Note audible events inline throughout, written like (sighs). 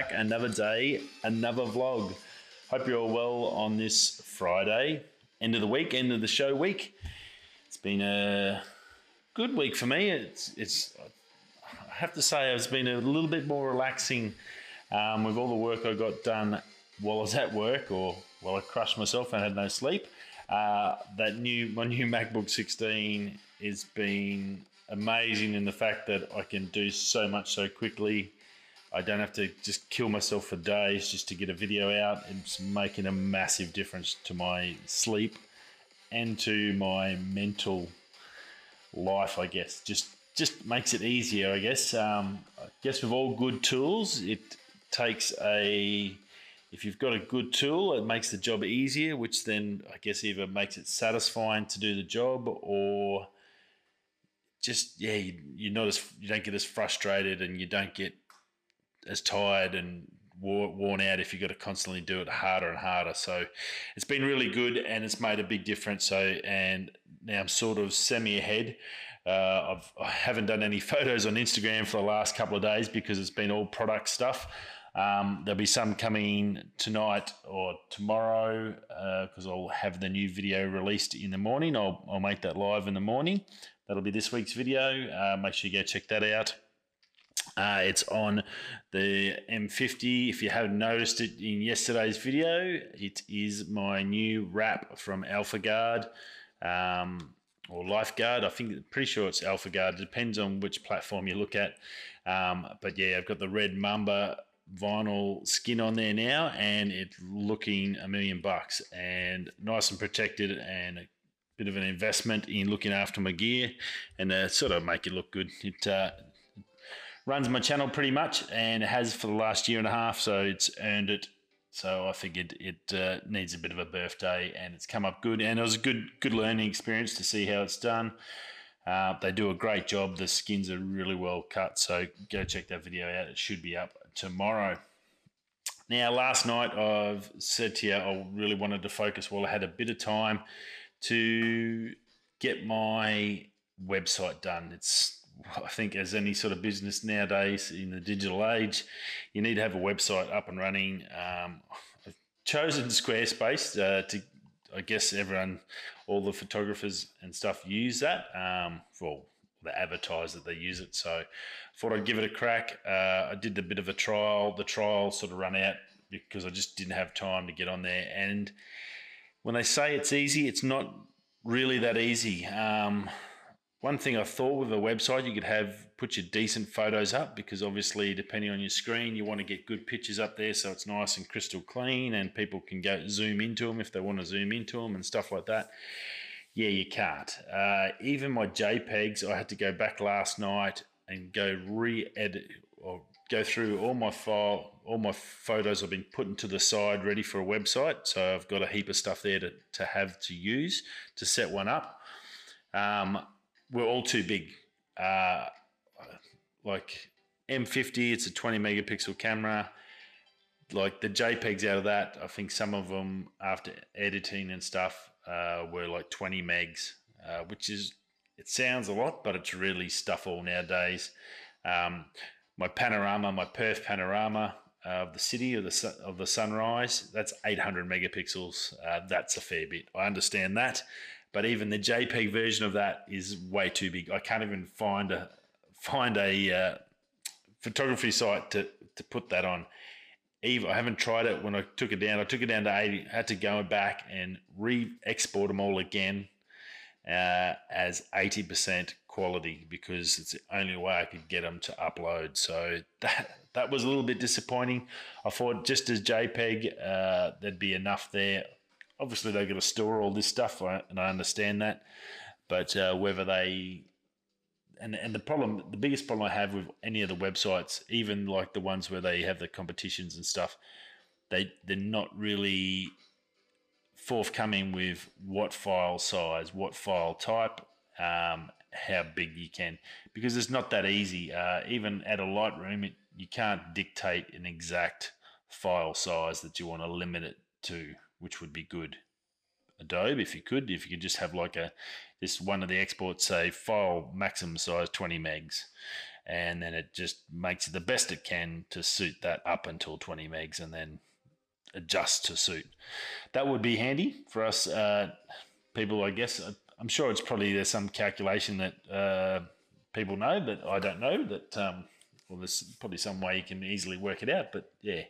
back. Another day, another vlog. Hope you're all well on this Friday, end of the week, end of the show week. It's been a good week for me. It's, it's I have to say, it's been a little bit more relaxing um, with all the work I got done while I was at work or while I crushed myself and had no sleep. Uh, that new my new MacBook 16 has been amazing in the fact that I can do so much so quickly. I don't have to just kill myself for days just to get a video out. It's making a massive difference to my sleep and to my mental life, I guess. Just just makes it easier, I guess. Um, I guess with all good tools, it takes a if you've got a good tool, it makes the job easier, which then I guess either makes it satisfying to do the job or just yeah, you, you're not as you don't get as frustrated and you don't get as tired and worn out if you've got to constantly do it harder and harder. So it's been really good and it's made a big difference. So and now I'm sort of semi ahead. Uh, I've, I haven't done any (laughs) photos on Instagram for the last couple of days because it's been all product stuff. Um, there'll be some coming tonight or tomorrow because uh, I'll have the new video released in the morning. I'll, I'll make that live in the morning. That'll be this week's video. Uh, make sure you go check that out. Uh, it's on the M50. If you haven't noticed it in yesterday's video, it is my new wrap from AlphaGuard um, or LifeGuard. I think pretty sure it's AlphaGuard. It depends on which platform you look at. Um, but yeah, I've got the red Mamba vinyl skin on there now and it's looking a million bucks and nice and protected and a bit of an investment in looking after my gear and uh, sort of make it look good. It uh, runs my channel pretty much and has for the last year and a half, so it's earned it. So I figured it uh, needs a bit of a birthday and it's come up good and it was a good good learning experience to see how it's done. Uh, they do a great job. The skins are really well cut, so go check that video out. It should be up tomorrow. Now, last night I've said to you I really wanted to focus while I had a bit of time to get my website done. It's I think as any sort of business nowadays in the digital age, you need to have a website up and running. Um, I've chosen Squarespace uh, to, I guess everyone, all the photographers and stuff use that. Um, for the advertise that they use it. So thought I'd give it a crack. Uh, I did a bit of a trial. The trial sort of run out because I just didn't have time to get on there. And when they say it's easy, it's not really that easy. Um, one thing I thought with a website, you could have put your decent photos up because obviously, depending on your screen, you want to get good pictures up there so it's nice and crystal clean and people can go zoom into them if they want to zoom into them and stuff like that. Yeah, you can't. Uh, even my JPEGs, I had to go back last night and go re-edit or go through all my file, all my photos I've been putting to the side, ready for a website. So I've got a heap of stuff there to, to have to use to set one up. Um, we're all too big. Uh, like M50, it's a 20 megapixel camera. Like the JPEGs out of that, I think some of them after editing and stuff uh, were like 20 megs, uh, which is, it sounds a lot, but it's really stuff all nowadays. Um, my panorama, my Perth panorama of the city of the of the sunrise, that's 800 megapixels. Uh, that's a fair bit. I understand that, but even the JPEG version of that is way too big. I can't even find a find a uh, photography site to to put that on. Eve, I haven't tried it when I took it down. I took it down to 80, had to go back and re export them all again uh, as 80% quality because it's the only way I could get them to upload. So that, that was a little bit disappointing. I thought just as JPEG, uh, there'd be enough there. Obviously, they've got to store all this stuff, and I understand that. But uh, whether they and and the problem, the biggest problem I have with any of the websites, even like the ones where they have the competitions and stuff, they they're not really forthcoming with what file size, what file type, um, how big you can, because it's not that easy. Uh, even at a Lightroom, it, you can't dictate an exact file size that you want to limit it to, which would be good. Adobe if you could. If you could just have like a this one of the exports say file maximum size 20 megs, and then it just makes it the best it can to suit that up until 20 megs, and then adjust to suit. That would be handy for us uh, people, I guess. I'm sure it's probably there's some calculation that uh, people know, but I don't know that. Um, well, there's probably some way you can easily work it out, but yeah,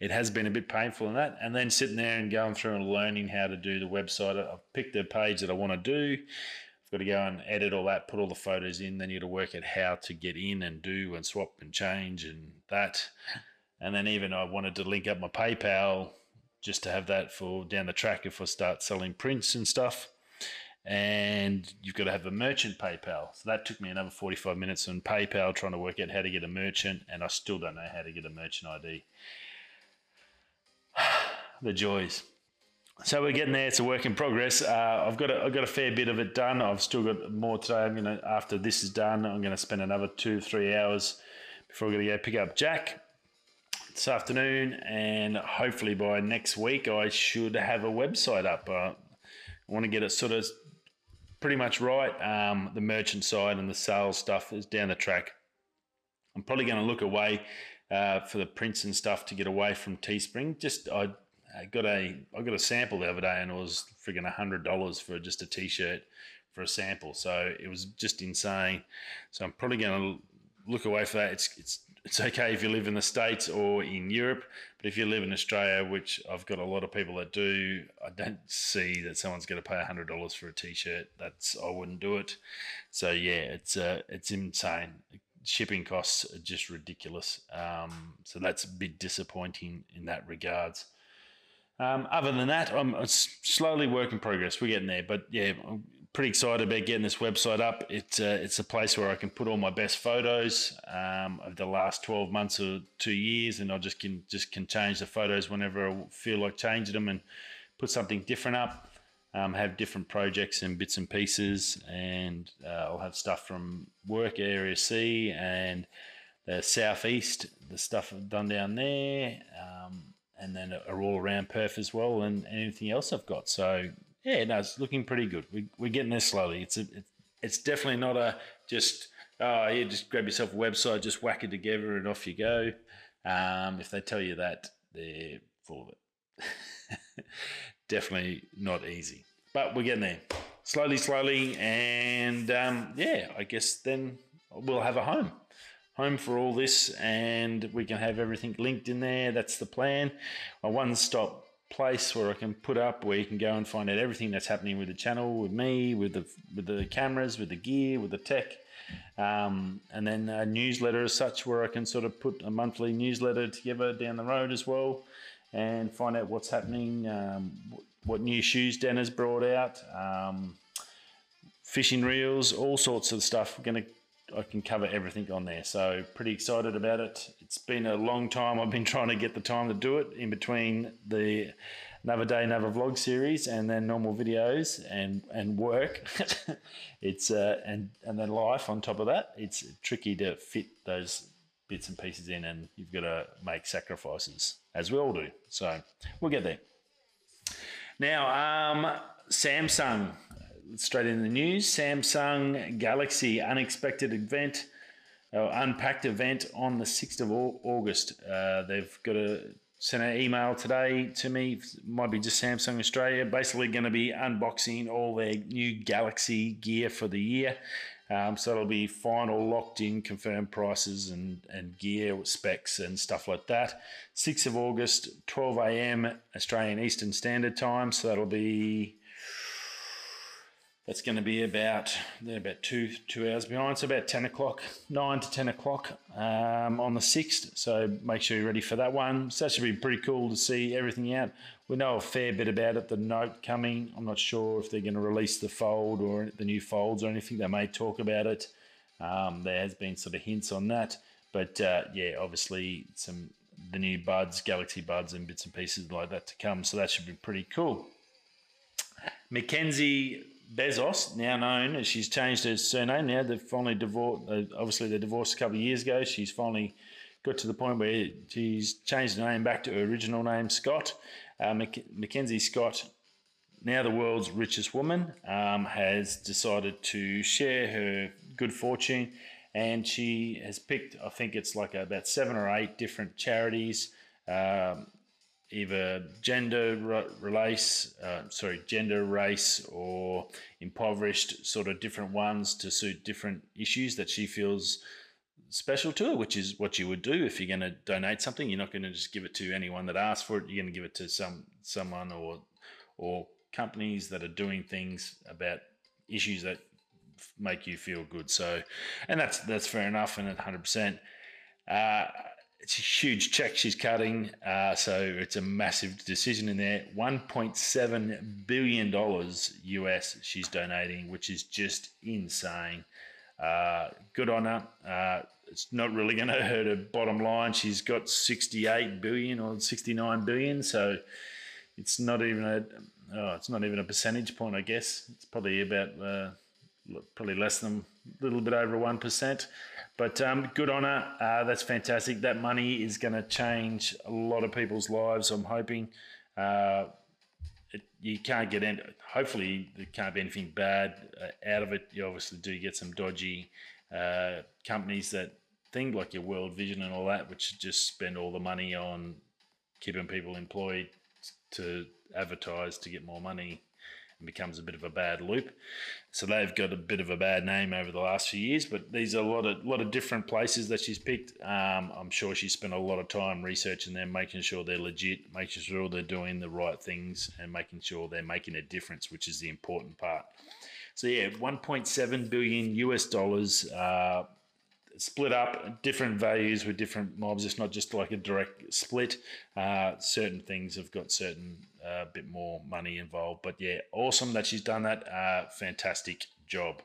it has been a bit painful in that. And then sitting there and going through and learning how to do the website. I've picked a page that I want to do. I've got to go and edit all that, put all the photos in. Then you got to work out how to get in and do and swap and change and that. And then even I wanted to link up my PayPal just to have that for down the track if I start selling prints and stuff and you've got to have a merchant PayPal. So that took me another 45 minutes on PayPal trying to work out how to get a merchant, and I still don't know how to get a merchant ID. (sighs) the joys. So we're getting there. It's a work in progress. Uh, I've got a, I've got a fair bit of it done. I've still got more today. I'm gonna after this is done, I'm gonna spend another two three hours before we're gonna go pick up Jack this afternoon, and hopefully by next week I should have a website up. Uh, I want to get it sort of pretty much right. Um, the merchant side and the sales stuff is down the track. I'm probably going to look away uh, for the prints and stuff to get away from Teespring. Just I, I got a I got a sample the other day and it was frigging hundred dollars for just a t-shirt for a sample. So it was just insane. So I'm probably going to look away for that. It's it's it's okay if you live in the States or in Europe, but if you live in Australia, which I've got a lot of people that do, I don't see that someone's going to pay $100 for a t-shirt. That's, I wouldn't do it. So yeah, it's, uh, it's insane. Shipping costs are just ridiculous. Um, so that's a bit disappointing in that regards. Um, other than that, I'm it's slowly work in progress. We're getting there, but yeah, I'm pretty excited about getting this website up. It's uh, it's a place where I can put all my best photos um, of the last twelve months or two years, and I just can just can change the photos whenever I feel like changing them and put something different up. Um, have different projects and bits and pieces, and uh, I'll have stuff from work area C and the southeast, the stuff I've done down there, um, and then are all around Perth as well, and anything else I've got. So yeah, no, it's looking pretty good. We, we're getting there slowly. It's a, it's definitely not a just oh yeah, just grab yourself a website, just whack it together, and off you go. Um, if they tell you that, they're full of it. (laughs) definitely not easy, but we're getting there slowly, slowly, and um, yeah, I guess then we'll have a home home for all this and we can have everything linked in there. That's the plan. A one stop place where I can put up where you can go and find out everything that's happening with the channel, with me, with the with the cameras, with the gear, with the tech, um, and then a newsletter as such where I can sort of put a monthly newsletter together down the road as well, and find out what's happening, um, what new shoes Dan has brought out, um, fishing reels, all sorts of stuff. We're going to I can cover everything on there. So pretty excited about it. It's been a long time. I've been (laughs) trying to get the time to do it in between the another day, another vlog series, and then normal videos and and work. (laughs) it's uh, and and then life on top of that. It's tricky to fit those bits and pieces in, and you've got to make sacrifices as we all do. So we'll get there. Now, um, Samsung straight in the news Samsung Galaxy unexpected event, uh, unpacked event on the 6th of August. Uh, they've got a sent an email today to me. Might be just Samsung Australia. Basically, going to be unboxing all their new Galaxy gear for the year. Um, so it'll be final, locked in, confirmed prices and, and gear specs and stuff like that. 6th of August, 12 a.m. Australian Eastern Standard Time. So that'll be that's going to be about they're about two two hours behind. So about ten o'clock, nine to ten o'clock um, on the sixth. So make sure you're ready for that one. So that should be pretty cool to see everything out. We know a fair bit about it. The note coming. I'm not sure if they're going to release the fold or the new folds or anything. They may talk about it. Um, there has been sort of hints on that, but uh, yeah, obviously some the new buds, Galaxy buds, and bits and pieces like that to come. So that should be pretty cool. Mackenzie Bezos, now known as she's changed her surname now. They've finally divorced. Uh, obviously, they divorced a couple of years ago. She's finally got to the point where she's changed her name back to her original name, Scott. Uh, Mac- Mackenzie Scott now the world's richest woman, um, has decided to share her good fortune, and she has picked, I think it's like about seven or eight different charities, um, either gender race, uh, sorry, gender race, or impoverished sort of different ones to suit different issues that she feels special to her, which is what you would do if you're going to donate something. You're not going to just give it to anyone that asks for it. You're going to give it to some someone or or companies that are doing things about issues that make you feel good. So, and that's that's fair enough, and 100. Uh, It's a huge check she's cutting, uh, so it's a massive decision in there. 1.7 billion dollars US she's donating, which is just insane. Uh, good on her. Uh, it's not really going (laughs) to hurt her bottom line. She's got 68 billion or 69 billion, so it's not even a oh, it's not even a percentage point. I guess it's probably about uh, probably less than a little bit over one percent. But um, good on her. Uh, that's fantastic. That money is going to change a lot of people's lives. I'm hoping. Uh, it, you can't get in. Hopefully, there can't be anything bad uh, out of it. You obviously do get some dodgy uh, companies that think like your World Vision and all that, which just spend all the money on keeping people employed to advertise to get more money and becomes a bit of a bad loop. So they've got a bit of a bad name over the last few years. But these are a lot of lot of different places that she's picked. Um, I'm sure she spent a lot of time researching them, making sure they're legit, making sure they're doing the right things, and making sure they're making a difference, which is the important part. So yeah, 1.7 billion US dollars. Uh, split up different values with different mobs. It's not just like a direct split. Uh, certain things have got certain a bit more money involved. But yeah, awesome that she's done that. Uh, fantastic job.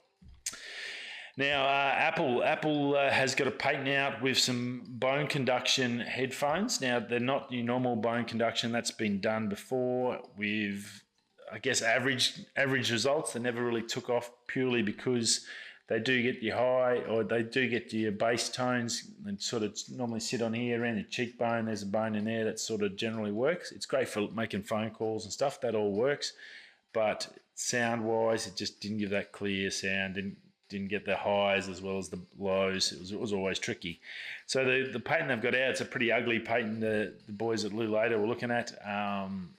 Now, uh, Apple Apple uh, has got a patent out with some bone conduction headphones. Now, they're not your normal bone conduction. That's been done before with, I guess, average average results. They never really took off purely because they do get you high or they do get your bass tones and sort of normally sit on here around the cheekbone. There's a bone in there that sort of generally works. It's great for making phone calls and stuff. That all works. But sound wise, it just didn't give that clear sound. Didn't didn't get the highs as well as the lows. It was, it was always tricky. So the, the patent they've got out, it's a pretty ugly patent the, the boys at Lulater were looking at. Um,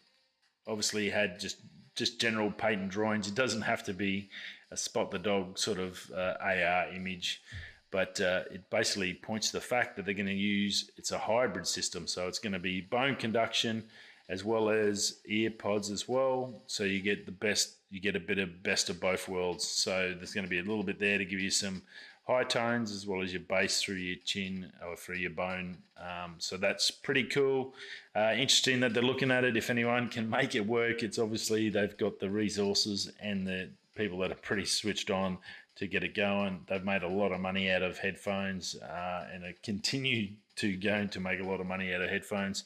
obviously had just just general patent drawings. It doesn't have to be a spot the dog sort of uh, AR image, but uh, it basically points to the fact that they're going to use it's a hybrid system, so it's going to be bone conduction as well as ear pods as well. So you get the best, you get a bit of best of both worlds. So there's going to be a little bit there to give you some high tones as well as your bass through your chin or through your bone. Um, so that's pretty cool. Uh, interesting that they're looking at it. If anyone can make it work, it's obviously they've got the resources and the people that are pretty switched on to get it going. They've made a lot of money out of headphones uh, and are continue to going to make a lot of money out of headphones.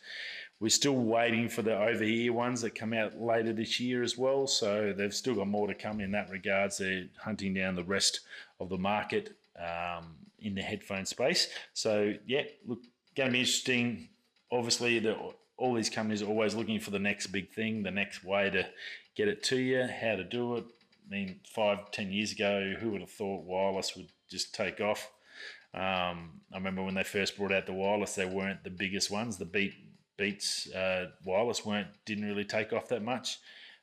We're still waiting for the over ear ones that come out later this year as well. So they've still got more to come in that regards. They're hunting down the rest of the market um, in the headphone space. So yeah, look, going to be interesting. Obviously, the, all these companies are always looking for the next big thing, the next way to get it to you, how to do it, I mean, five, ten years ago, who would have thought wireless would just take off? Um, I remember when they first brought out the wireless, they weren't the biggest ones. The Beat Beats uh, wireless weren't didn't really take off that much.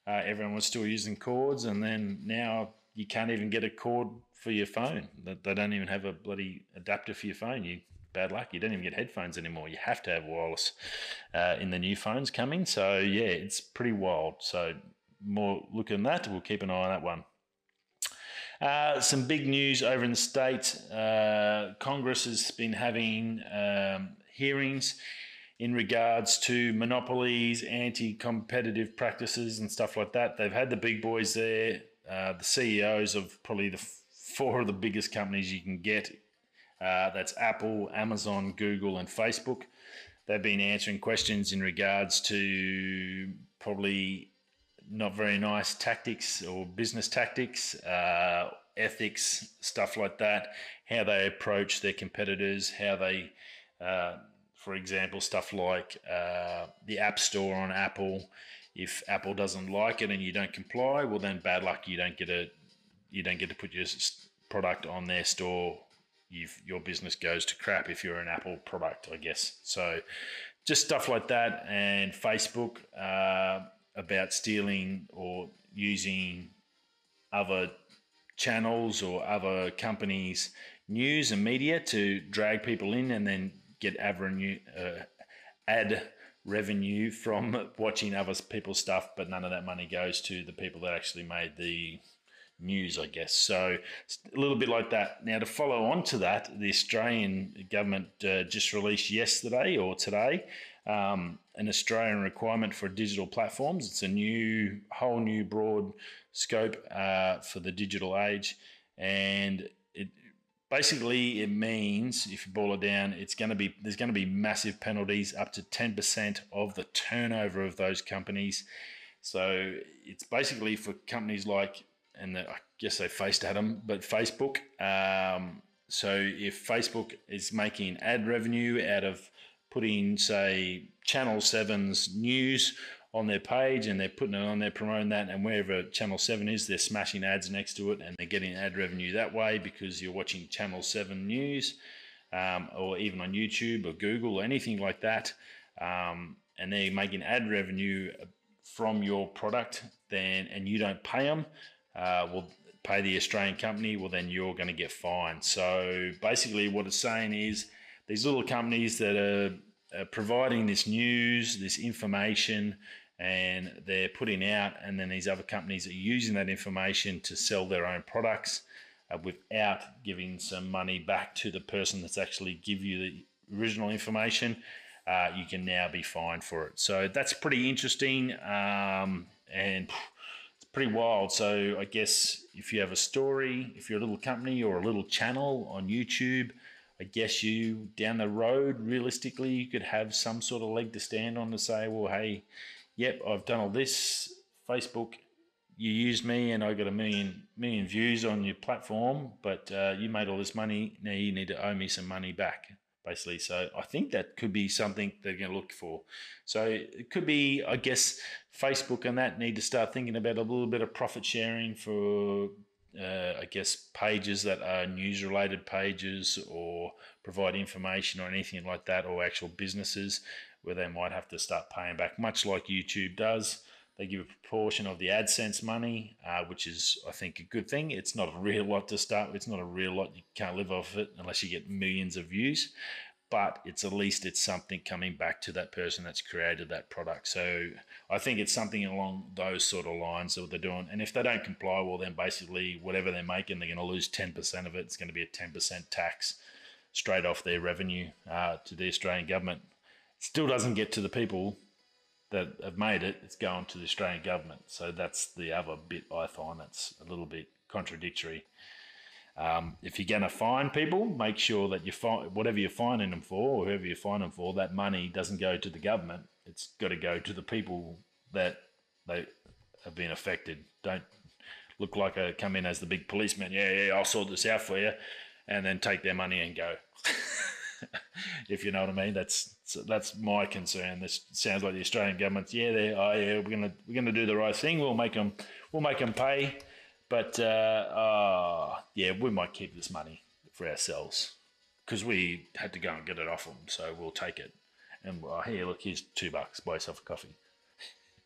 Uh, everyone was still using cords, and then now you can't even get a cord for your phone. They don't even have a bloody adapter for your phone. You bad luck. You don't even get headphones anymore. You have to have wireless uh, in the new phones coming. So yeah, it's pretty wild. So more look at that. We'll keep an eye on that one. Uh, some big news over in the States. Uh, Congress has been having um, hearings in regards to monopolies, anti competitive practices, and stuff like that. They've had the big boys there, uh, the CEOs of probably the four of the biggest companies you can get. Uh, that's Apple, Amazon, Google, and Facebook. They've been answering questions in regards to probably not very nice tactics or business tactics, uh, ethics, stuff like that, how they approach their competitors, how they, uh, for example, stuff like uh, the App Store on Apple. If Apple doesn't like it and you don't comply, well then bad luck. You don't get a you don't get to put your product on their store. You've, your business goes to crap if you're an Apple product, I guess. So just stuff like that, and Facebook uh, about stealing or using other channels or other companies' news and media to drag people in and then get avenue, uh, ad revenue from (laughs) watching other people's stuff, but none of that money goes to the people that actually made the news, I guess. So a little bit like that. Now, to follow on to that, the Australian government uh, just released yesterday or today um, an Australian requirement for digital platforms. It's a new, whole new broad scope uh, for the digital age, and it basically it means if you boil it down, it's going to be there's going to be massive penalties up to ten percent of the turnover of those companies. So it's basically for companies like and I guess they faced Adam, but Facebook. Um, so if Facebook is making ad revenue out of putting, say, Channel 7's news on their page and they're putting it on there, promoting that, and wherever Channel 7 is, they're smashing ads next to it and they're getting ad revenue that way because you're watching Channel 7 news um, or even on YouTube or Google or anything like that. Um, and they're making ad revenue from your product then and you don't pay them uh, will pay the Australian company, well, then you're going to get fined. So basically, what it's saying is these little companies that are, are providing this news, this information, and they're putting out, and then these other companies are using that information to sell their own products uh, without giving some money back to the person that's actually give you the original information. Uh, you can now be fined for it. So that's pretty interesting. Um, and it's pretty wild. So I guess if you have a story, if you're a little company or a little channel on YouTube, I guess you down the road, realistically, you could have some sort of leg to stand on to say, well, hey, yep, I've done all this. Facebook, you used me and I got a million million views on your platform, but uh, you made all this money. Now you need to owe me some money back basically. So I think that could be something they're going to look for. So it could be, I guess, Facebook and that need to start thinking about a little bit of profit sharing for, uh, I guess, pages that are news related pages or provide information or anything like that, or actual businesses where they might have to start paying back, much like YouTube does. They give a proportion of the AdSense money, uh, which is, I think, a good thing. It's not a real lot to start with. It's not a real lot. You can't live off it unless you get millions of views. But it's at least it's something coming back to that person that's created that product. So I think it's something along those sort of lines that they're doing. And if they don't comply, well, then basically whatever they're making, they're going to lose 10% of it. It's going to be a 10% tax straight off their revenue uh, to the Australian government. It still doesn't get to the people that have made it, it's going to the Australian government. So that's the other bit I find that's a little bit contradictory. Um, if you're going to fine people, make sure that you find whatever you're fining them for, or whoever you fine them for, that money doesn't go to the government. It's got to go to the people that they have been affected. Don't look like I come in as the big policeman. Yeah, yeah, I'll sort this out for you, and then take their money and go. (laughs) if you know what I mean. That's that's my concern. This sounds like the Australian government's yeah, they oh yeah, we're gonna we're gonna do the right thing. We'll make them we'll make them pay, but uh, uh, yeah, we might keep this money for ourselves because we had to go and get it off them, so we'll take it. And well, here, look, here's two bucks. Buy yourself a coffee.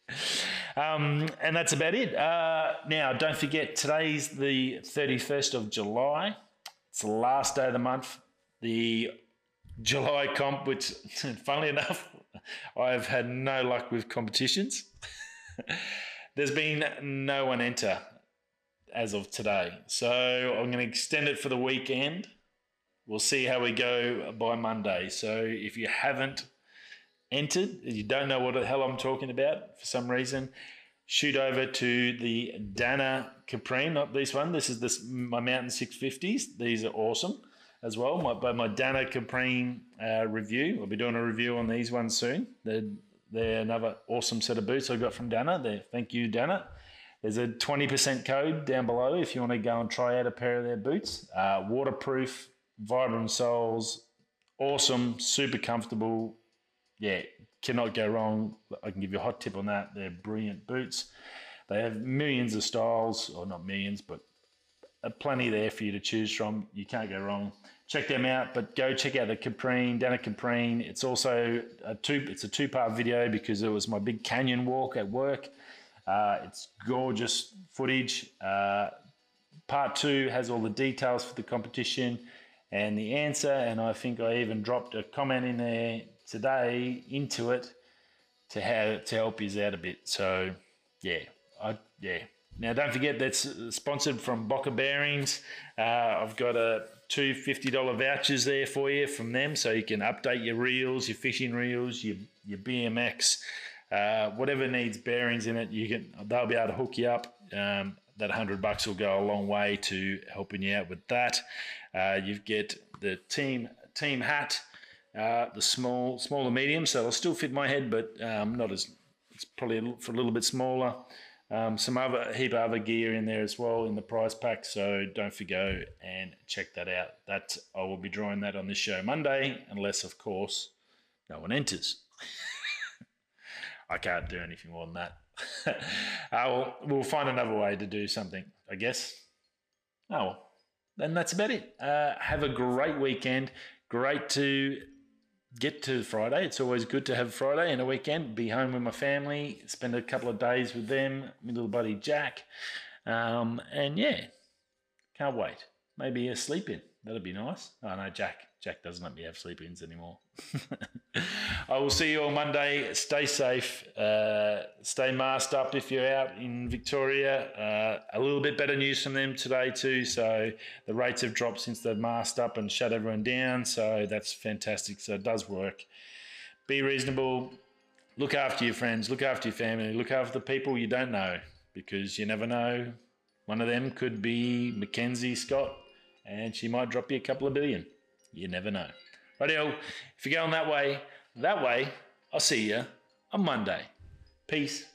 (laughs) um, and that's about it. Uh, now, don't forget, today's the 31st of July. It's the last day of the month. The July comp, which, (laughs) funnily enough, (laughs) I've had no luck with competitions. There's been no one enter as of today. So I'm going to extend it for the weekend. We'll see how we go by Monday. So if you haven't entered, you don't know what the hell I'm talking about for some reason, shoot over to the Danner Caprine, not this one. This is this my Mountain 650s. These are awesome as well. My, by my Danner Caprine uh, review. I'll be doing a review on these ones soon. They're, they're another awesome set of boots I got from Danner. There, thank you, Danner. There's a 20% code down below if you want to go and try out a pair of their boots. Uh, waterproof, Vibram soles, awesome, super comfortable. Yeah, cannot go wrong. I can give you a hot tip on that. They're brilliant boots. They have millions of styles, or not millions, but plenty there for you to choose from. You can't go wrong. Check them out, but go check out the Caprine, down at Caprine. It's also a two. It's a two-part video because it was my big canyon walk at work. Uh, it's gorgeous footage. Uh, part two has all the details for the competition and the answer, and I think I even dropped a comment in there today into it to to help you out a bit. So yeah, I yeah. Now don't forget that's sponsored from Boca Bearings. Uh, I've got a two $50 vouchers there for you from them, so you can update your reels, your fishing reels, your your BMX, uh, whatever needs bearings in it. You can they'll be able to hook you up. Um, that hundred bucks will go a long way to helping you out with that. Uh, you get the team team hat, uh, the small, small smaller medium, so it'll still fit my head, but um, not as. It's probably for a little bit smaller. Um, some other heap of other gear in there as well in the prize pack, so don't forget and check that out. That I will be drawing that on this show Monday, unless of course no one enters. (laughs) I can't do anything more than that. (laughs) uh, we'll, we'll find another way to do something, I guess. Oh well and that's about it. Uh, have a great weekend. Great to get to Friday. It's always good to have Friday and a weekend. Be home with my family, spend a couple of days with them, my little buddy Jack. Um, and yeah, can't wait. Maybe a sleep in. That'd be nice. Oh know Jack. Jack doesn't let me have sleep ins anymore. (laughs) I will see you all Monday. Stay safe. Uh, stay masked up if you're out in Victoria. Uh, a little bit better news from them today, too. So the rates have dropped since they've masked up and shut everyone down. So that's fantastic. So it does work. Be reasonable. Look after your friends. Look after your family. Look after the people you don't know because you never know. One of them could be Mackenzie Scott and she might drop you a couple of billion. You never know. Radio, if you're going that way, that way, I'll see you on Monday. Peace.